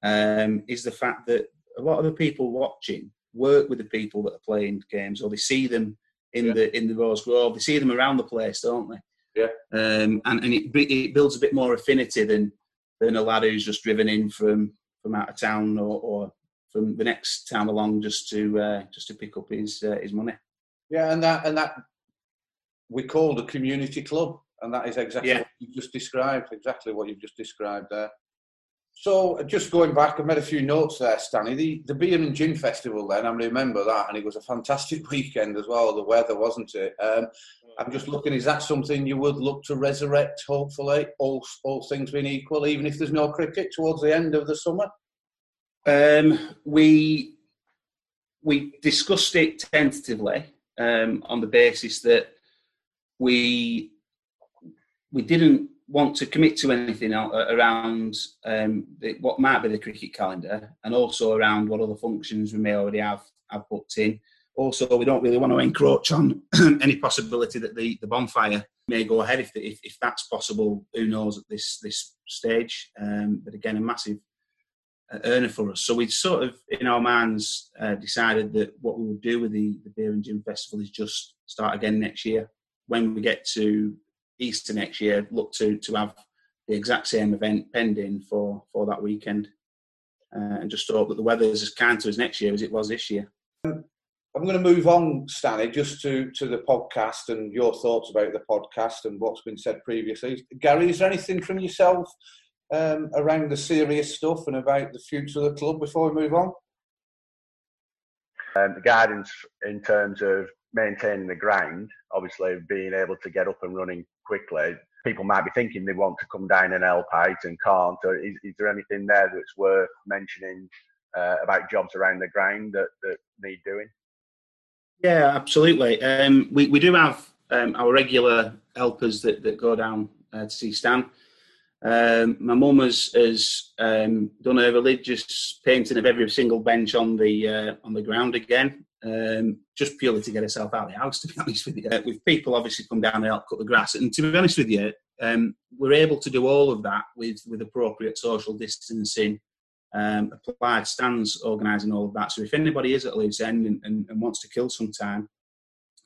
um, is the fact that a lot of the people watching work with the people that are playing games, or they see them in yeah. the in the Rose Grove. They see them around the place, don't they? Yeah. Um, and and it, it builds a bit more affinity than than a lad who's just driven in from from out of town or, or from the next town along just to uh, just to pick up his uh, his money. Yeah, and that and that we called a community club, and that is exactly yeah. what you just described. Exactly what you've just described there. So just going back, I made a few notes there, Stanley. The the beer and gin festival. Then I remember that, and it was a fantastic weekend as well. The weather, wasn't it? Um, I'm just looking. Is that something you would look to resurrect? Hopefully, all all things being equal, even if there's no cricket towards the end of the summer. Um, we we discussed it tentatively um, on the basis that we we didn't want to commit to anything around um, what might be the cricket calendar and also around what other functions we may already have, have booked in. Also, we don't really want to encroach on any possibility that the, the bonfire may go ahead if, if, if that's possible. Who knows at this this stage? Um, but again, a massive earner for us. So we sort of, in our minds, uh, decided that what we would do with the, the Beer and Gin Festival is just start again next year when we get to Easter next year, look to to have the exact same event pending for for that weekend, uh, and just hope that the weather is as kind to us next year as it was this year. I'm going to move on, Stanley, just to, to the podcast and your thoughts about the podcast and what's been said previously. Gary, is there anything from yourself um, around the serious stuff and about the future of the club before we move on? Um, the guidance in terms of maintaining the ground, obviously being able to get up and running quickly, people might be thinking they want to come down and help out and can't. Or is, is there anything there that's worth mentioning uh, about jobs around the ground that, that need doing? Yeah, absolutely. Um, we, we do have um, our regular helpers that, that go down uh, to see Stan. Um, my mum has, has um, done a religious painting of every single bench on the uh, on the ground again. um, just purely to get herself out of the house, to be honest with you. Uh, with people obviously come down and help cut the grass. And to be honest with you, um, we're able to do all of that with, with appropriate social distancing, um, applied stands organising all of that. So if anybody is at loose end and, and, and, wants to kill some time,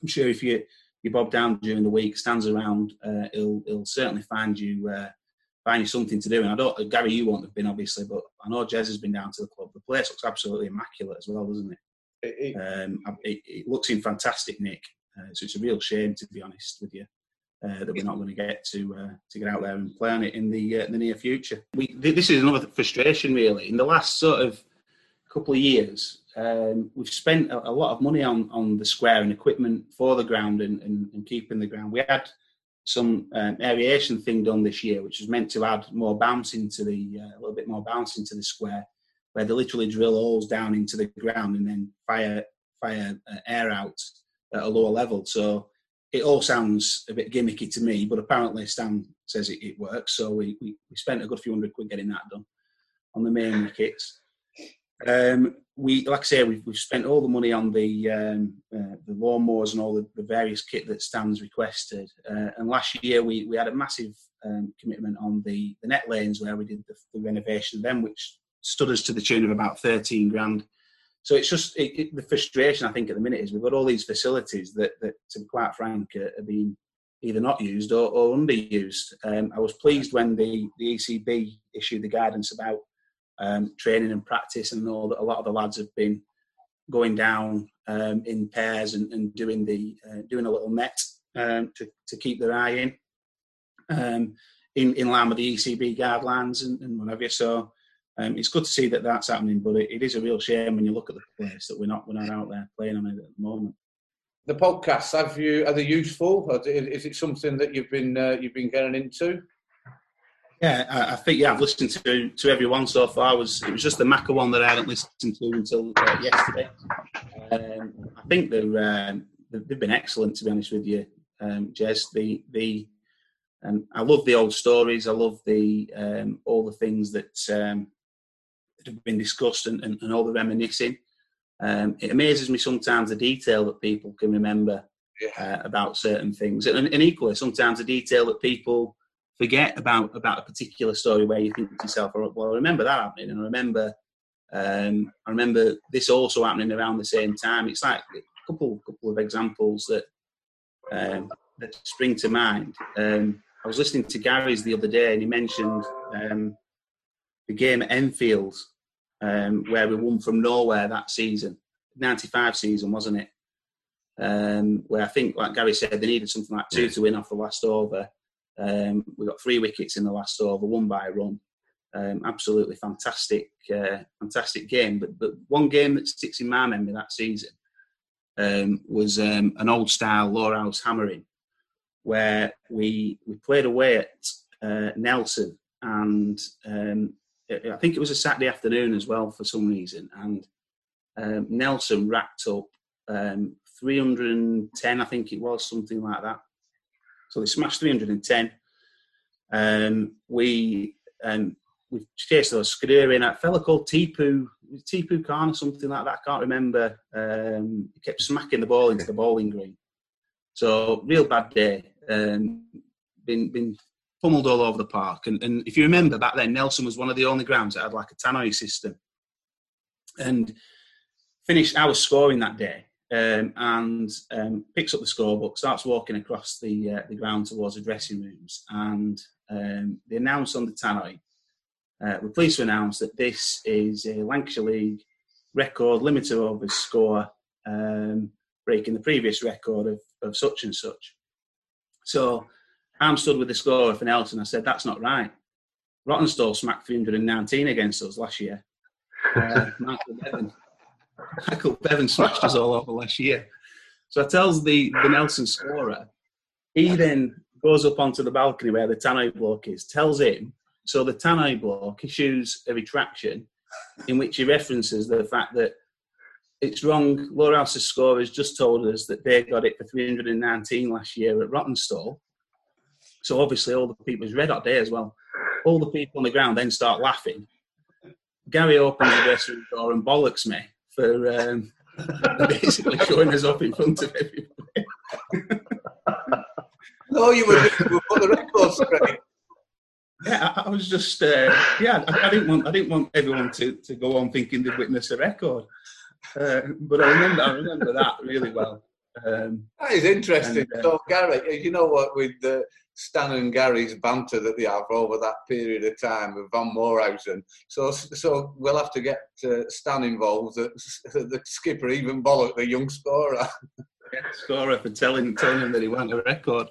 I'm sure if you, you bob down during the week, stands around, uh, he'll, he'll certainly find you uh, find you something to do. And I don't, Gary, you won't have been obviously, but I know Jez has been down to the club. The place looks absolutely immaculate as well, doesn't it? It, um, it, it looks in fantastic nick. Uh, so it's a real shame, to be honest with you, uh, that we're not going to get to uh, to get out there and play on it in the uh, the near future. We, this is another frustration, really. In the last sort of couple of years, um, we've spent a, a, lot of money on on the square and equipment for the ground and, and, and keeping the ground. We had some um, aeration thing done this year, which was meant to add more bounce into the uh, a little bit more bounce into the square where they literally drill holes down into the ground and then fire fire uh, air out at a lower level. So it all sounds a bit gimmicky to me, but apparently Stan says it, it works. So we, we, we, spent a good few hundred quid getting that done on the main kits. Um, we, like I say, we've, we've spent all the money on the um, uh, the lawnmowers and all the, the, various kit that Stan's requested. Uh, and last year we, we had a massive um, commitment on the, the net lanes where we did the, the renovation of them, which stood us to the tune of about 13 grand. So it's just it, it, the frustration I think at the minute is we've got all these facilities that, that to be quite frank, are, are being either not used or, or underused. Um, I was pleased when the, the ECB issued the guidance about um, training and practice, and all that a lot of the lads have been going down um, in pairs and, and doing the uh, doing a little net um, to, to keep their eye in, um, in in line with the ECB guidelines and, and whatever. So um, it's good to see that that's happening, but it, it is a real shame when you look at the place that we're not we're not out there playing on it at the moment. The podcasts have you are they useful? Is it something that you've been uh, you've been getting into? Yeah, I, I, think yeah, I've listened to to everyone so far. It was it was just the Macca one that I hadn't listened to until uh, yesterday. Um, I think they're um, they've been excellent to be honest with you, um, Jez. The the um, I love the old stories. I love the um, all the things that um, that have been discussed and, and, and all the reminiscing. Um, it amazes me sometimes the detail that people can remember yeah. uh, about certain things, and, and, equally sometimes the detail that people forget about about a particular story where you think to yourself, "Well, I remember that happening," and I remember um, I remember this also happening around the same time. It's like a couple couple of examples that um, that spring to mind. Um, I was listening to Gary's the other day, and he mentioned um, the game at Enfield um, where we won from nowhere that season, 95 season, wasn't it? Um, where I think, like Gary said, they needed something like two to win off the last over. Um, we got three wickets in the last over, one by run. Um, absolutely fantastic, uh, fantastic game. But, but one game that sticks in my memory that season um, was um, an old style lower house hammering, where we we played away at uh, Nelson, and um, I think it was a Saturday afternoon as well for some reason, and um, Nelson racked up um, 310, I think it was something like that. So they smashed 310. Um, we um, we chased those Skidoo in a fella called Tipu Tipu Khan or something like that. I can't remember. Um, he kept smacking the ball into the bowling green. So real bad day. Um, been been pummeled all over the park. And, and if you remember back then, Nelson was one of the only grounds that had like a tannoy system. And finished, I was scoring that day. Um, and um, picks up the scorebook, starts walking across the uh, the ground towards the dressing rooms, and um, they announce on the tannoy, uh, we're pleased to announce that this is a Lancashire League record limited overs score, um, breaking the previous record of, of such and such. So I'm stood with the scorer for Nelson. I said, that's not right. Rawtenstall smacked 319 against us last year. Uh, Michael Bevan. Bevan smashed us all over last year. So I tells the, the Nelson scorer. He then goes up onto the balcony where the tannoy bloke is, tells him. So the tannoy bloke issues a retraction in which he references the fact that it's wrong. Lower House's has just told us that they got it for 319 last year at Rawtenstall. So obviously, all the people, it's red hot day as well. All the people on the ground then start laughing. Gary opens the dressing room door and bollocks me for um, basically showing us off in front of everybody. no, you were just put the record straight. Yeah, I, I was just uh, yeah. I, I, didn't want I didn't want everyone to, to go on thinking they'd witnessed a record. Uh, but I remember I remember that really well. Um, that is interesting. And, uh, so, Gary, you know what? With the Stan and Gary's banter that they have over that period of time with Van Moorhausen. So, so we'll have to get uh, Stan involved. The, the skipper even bollocked the young scorer. yeah, scorer for telling telling him that he won a record.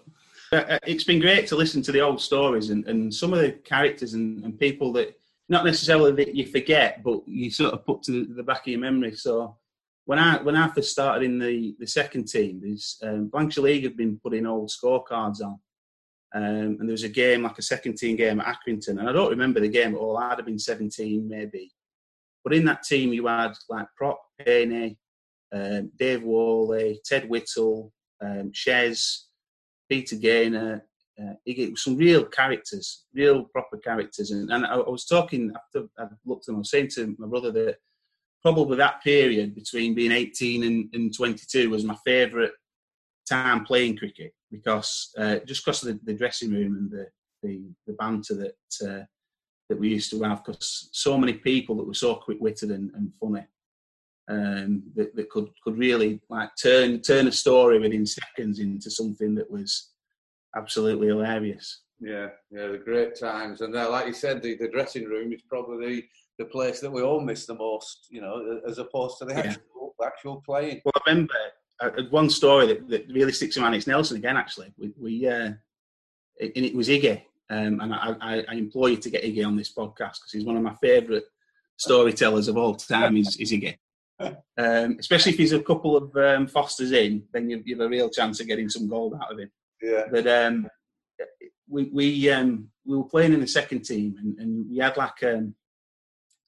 Uh, uh, it's been great to listen to the old stories and, and some of the characters and, and people that not necessarily that you forget, but you sort of put to the back of your memory. So when I when I first started in the, the second team, there's um, Lancashire League had been putting old scorecards on, um, and there was a game like a second team game at Accrington, and I don't remember the game at all. I'd have been 17 maybe, but in that team you had like Prop Payne, um, Dave Worley, Ted Whittle, um, Shez, Peter Gaynor, uh, some real characters, real proper characters. And, and I, I, was talking after I looked at them, I was saying to my brother that probably that period between being 18 and, and 22 was my favourite time playing cricket because uh, just because of the, the, dressing room and the, the, the banter that uh, that we used to have, because so many people that were so quick witted and, and, funny. Um, that, that could could really like turn turn a story within seconds into something that was absolutely hilarious. Yeah, yeah, the great times, and uh, like you said, the, the dressing room is probably the, place that we all miss the most, you know, as opposed to the yeah. actual, actual playing. Well, I remember uh, one story that, that really sticks in my mind. It's Nelson again, actually. We, we uh, it, and it was Iggy, um, and I, I, I, implore you to get Iggy on this podcast because he's one of my favourite storytellers of all time. Is, is Iggy. Um, especially if he's a couple of um, Fosters in, then you, you have a real chance of getting some gold out of him. Yeah. But um, we we um, we were playing in the second team, and, and we had like um,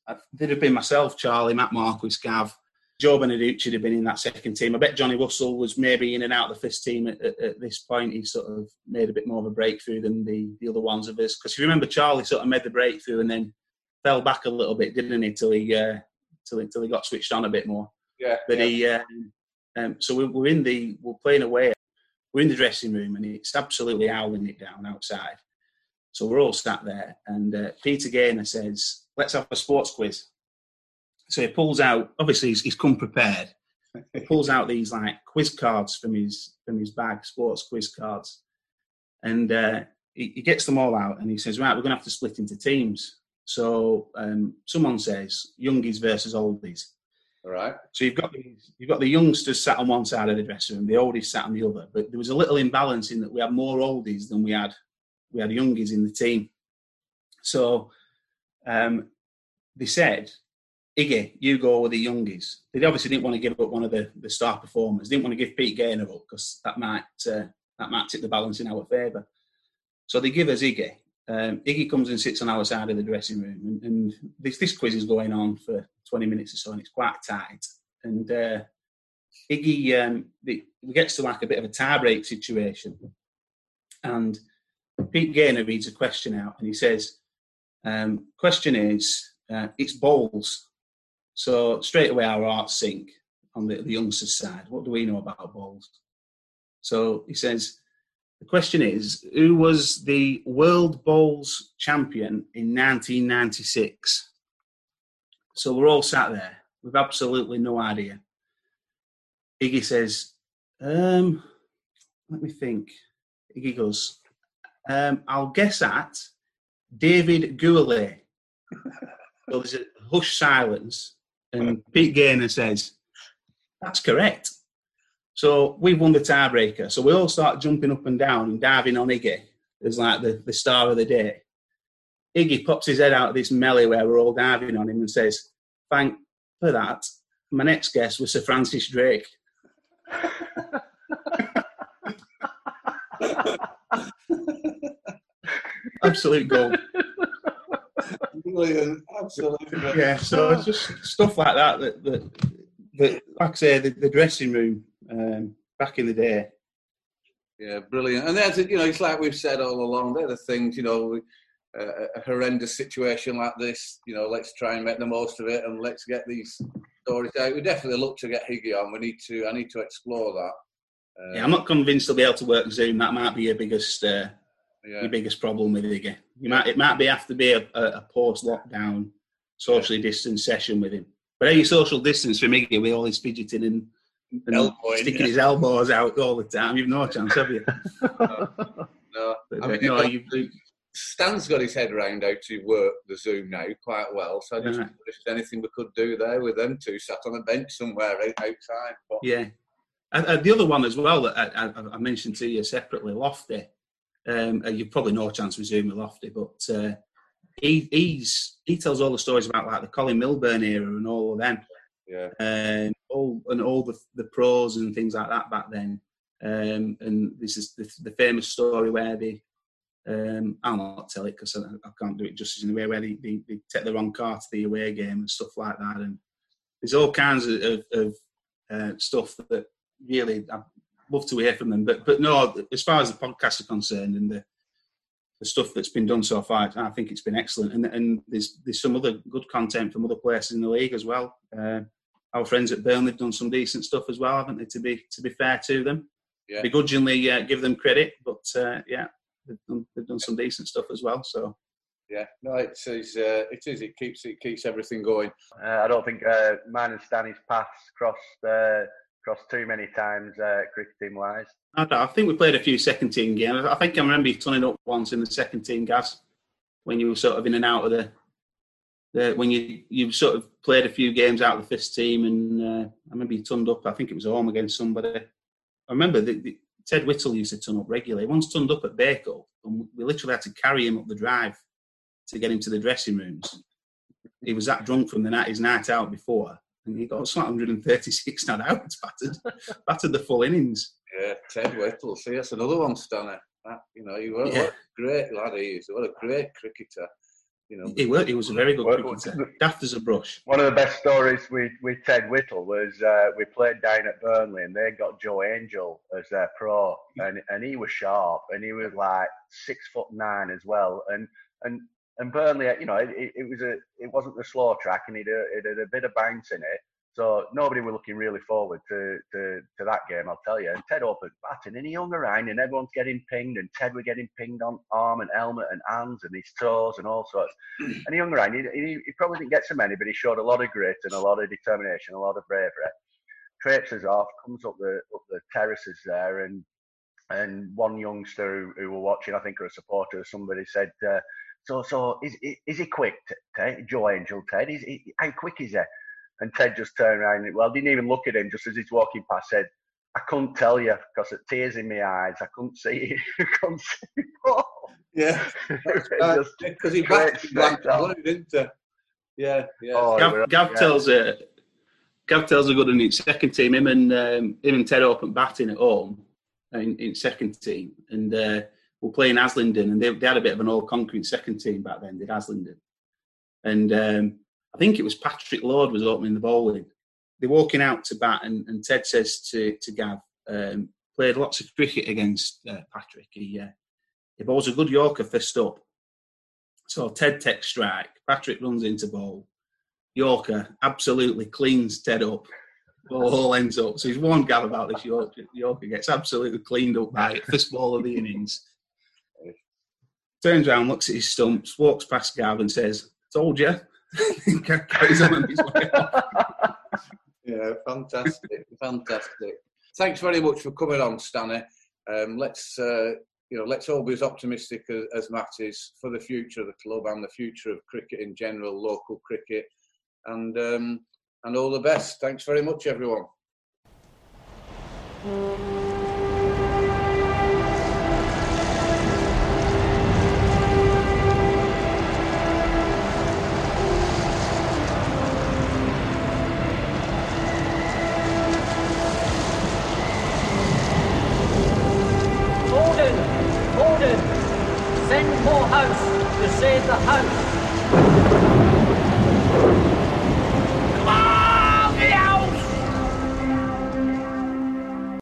I did have been myself, Charlie, Matt Marquis, Gav, Joe Beneducci had been in that second team. I bet Johnny Russell was maybe in and out of the first team at, at, at this point. He sort of made a bit more of a breakthrough than the, the other ones of us. Because if you remember, Charlie sort of made the breakthrough and then fell back a little bit, didn't he, till he uh, till, he, till he got switched on a bit more. Yeah. But yeah. he, um, um, so we, we're in the we're playing away we're in the dressing room and it's absolutely howling it down outside. So we're all sat there, and uh, Peter Gaynor says, "Let's have a sports quiz." So he pulls out. Obviously, he's, he's come prepared. He pulls out these like quiz cards from his from his bag, sports quiz cards, and uh, he, he, gets them all out. And he says, "Right, we're going to have to split into teams." So um, someone says, "Youngies versus oldies." All right. So you've got these, you've got the youngsters sat on one side of the dressing room, the oldies sat on the other. But there was a little imbalance in that we had more oldies than we had we had youngies in the team. So um, they said, Iggy, you go with the youngies. They obviously didn't want to give up one of the, the star performers. Didn't want to give Pete Gaynor up because that might uh, that might tip the balance in our favour. So they give us Iggy. Um, Iggy comes and sits on our side of the dressing room, and, and this, this quiz is going on for 20 minutes or so, and it's quite tight. And uh, Iggy, um, it gets to like a bit of a tie break situation, and Pete Gaynor reads a question out, and he says, um, "Question is, uh, it's bowls." So straight away, our hearts sink on the, the youngsters' side. What do we know about bowls? So he says, the question is, who was the World Bowls champion in 1996? So we're all sat there with absolutely no idea. Iggy says, um, let me think. Iggy goes, um, I'll guess at David Gourlay. so there's a hush silence, and Pete Gaynor says, That's correct. So we've won the tiebreaker. So we all start jumping up and down and diving on Iggy as like the, the star of the day. Iggy pops his head out of this melee where we're all diving on him and says, Thank for that. My next guest was Sir Francis Drake. Absolute gold. Brilliant, absolutely. Yeah, so it's just stuff like that that, that, that like I say, the, the dressing room um, back in the day. Yeah, brilliant. And that's you know, it's like we've said all along. They're the things you know. Uh, a horrendous situation like this, you know, let's try and make the most of it, and let's get these stories out. We definitely look to get Higgy on. We need to. I need to explore that. Uh, yeah, I'm not convinced he'll be able to work Zoom. That might be your biggest, uh, yeah. your biggest problem with Higgy. You might, it might be have to be a, a, a post-lockdown socially distanced session with him. But any social distance from Higgy with all his fidgeting and, and Elbowing, sticking yeah. his elbows out all the time, you've no chance, have you? no, no. I uh, mean, no, you, Stan's got his head around how to work the Zoom now quite well. So I just yeah. if there's anything we could do there with them two sat on a bench somewhere outside. But, yeah. And, and the other one as well that I, I, I mentioned to you separately, Lofty. Um, you've probably no chance with with Lofty, but uh, he he's he tells all the stories about like the Colin Milburn era and all of them. Yeah. Um, all and all the the pros and things like that back then. Um, and this is the, the famous story where they um, I'll not tell it because I, I, can't do it justice in the way where they, they, they, take the wrong car to the away game and stuff like that. And there's all kinds of, of, of uh, stuff that really I'd love to hear from them. But but no, as far as the podcast are concerned and the the stuff that's been done so far, I think it's been excellent. And and there's there's some other good content from other places in the league as well. Uh, our friends at Burnley have done some decent stuff as well, haven't they? To be to be fair to them, yeah. begrudgingly uh, give them credit, but uh, yeah, they've done, they've done some decent stuff as well. So yeah, no, it is. Uh, it is. It keeps it keeps everything going. Uh, I don't think uh, mine and Stanny's paths crossed uh, crossed too many times uh, cricketing wise. I, I, think we played a few second team games. I think I remember you turning up once in the second team, Gaz, when you were sort of in and out of the. the when you you sort of played a few games out of the first team, and uh, I remember you turned up. I think it was home against somebody. I remember the, the Ted Whittle used to turn up regularly. He once turned up at Bacup, and we literally had to carry him up the drive to get him to the dressing rooms. He was that drunk from the night his night out before, and he got like 136 not out, battered, battered the full innings. Yeah, Ted Whittle. See, that's another one, Stanley. That, you know, he was yeah. a great lad. He is. What a great cricketer you know. He was, he was a very good cricketer. Daft as a brush. One of the best stories with, with Ted Whittle was uh, we played down at Burnley and they got Joe Angel as their pro and, and he was sharp and he was like six foot nine as well and and and Burnley, you know, it, it was a it wasn't the slow track and it, it had a bit of bounce in it so nobody were looking really forward to, to, to that game, I'll tell you. And Ted opened batting and he hung around and everyone's getting pinged and Ted were getting pinged on arm and helmet and hands and his toes and all sorts. and he hung around. He, he, he, probably didn't get so many, but he showed a lot of grit and a lot of determination, a lot of bravery. Traipses off, comes up the up the terraces there, and and one youngster who, who were watching, I think, or a supporter or somebody said, uh, "So, so is is he quick, Ted? Joe Angel, Ted? Is he, how quick is he?" And Ted just turned around and, well, didn't even look at him just as he's walking past, said, I couldn't tell you because of tears in my eyes. I couldn't see. I couldn't see. yeah, because he backed blank didn't he? Yeah, yeah. Oh, Gav, Gav yeah. tells a Gav tells a good in his second team. Him and um, him and Ted open batting at home in, in second team, and uh, we're playing Haslingden, and they, they, had a bit of an all concrete second team back then. Did Haslingden, and um, I think it was Patrick Lord was opening the bowling. They're walking out to bat, and, and Ted says to to Gav, um, played lots of cricket against uh, Patrick. He uh, he bowls a good Yorker first up. So Ted takes strike. Patrick runs into bowl. Yorker absolutely cleans Ted up. Ball ends up. So he's warned Gav about this Yorker. Yorker gets absolutely cleaned up by it. First ball of the innings. Turns around, looks at his stumps, walks past Gav and says, Told you. carries on his way Yeah, fantastic, fantastic. Thanks very much for coming on, Stanley. Um, let's uh, you know, let's all be as optimistic as, as Matt is for the future of the club and the future of cricket in general, local cricket, and um, and all the best. Thanks very much, everyone. House to save the house.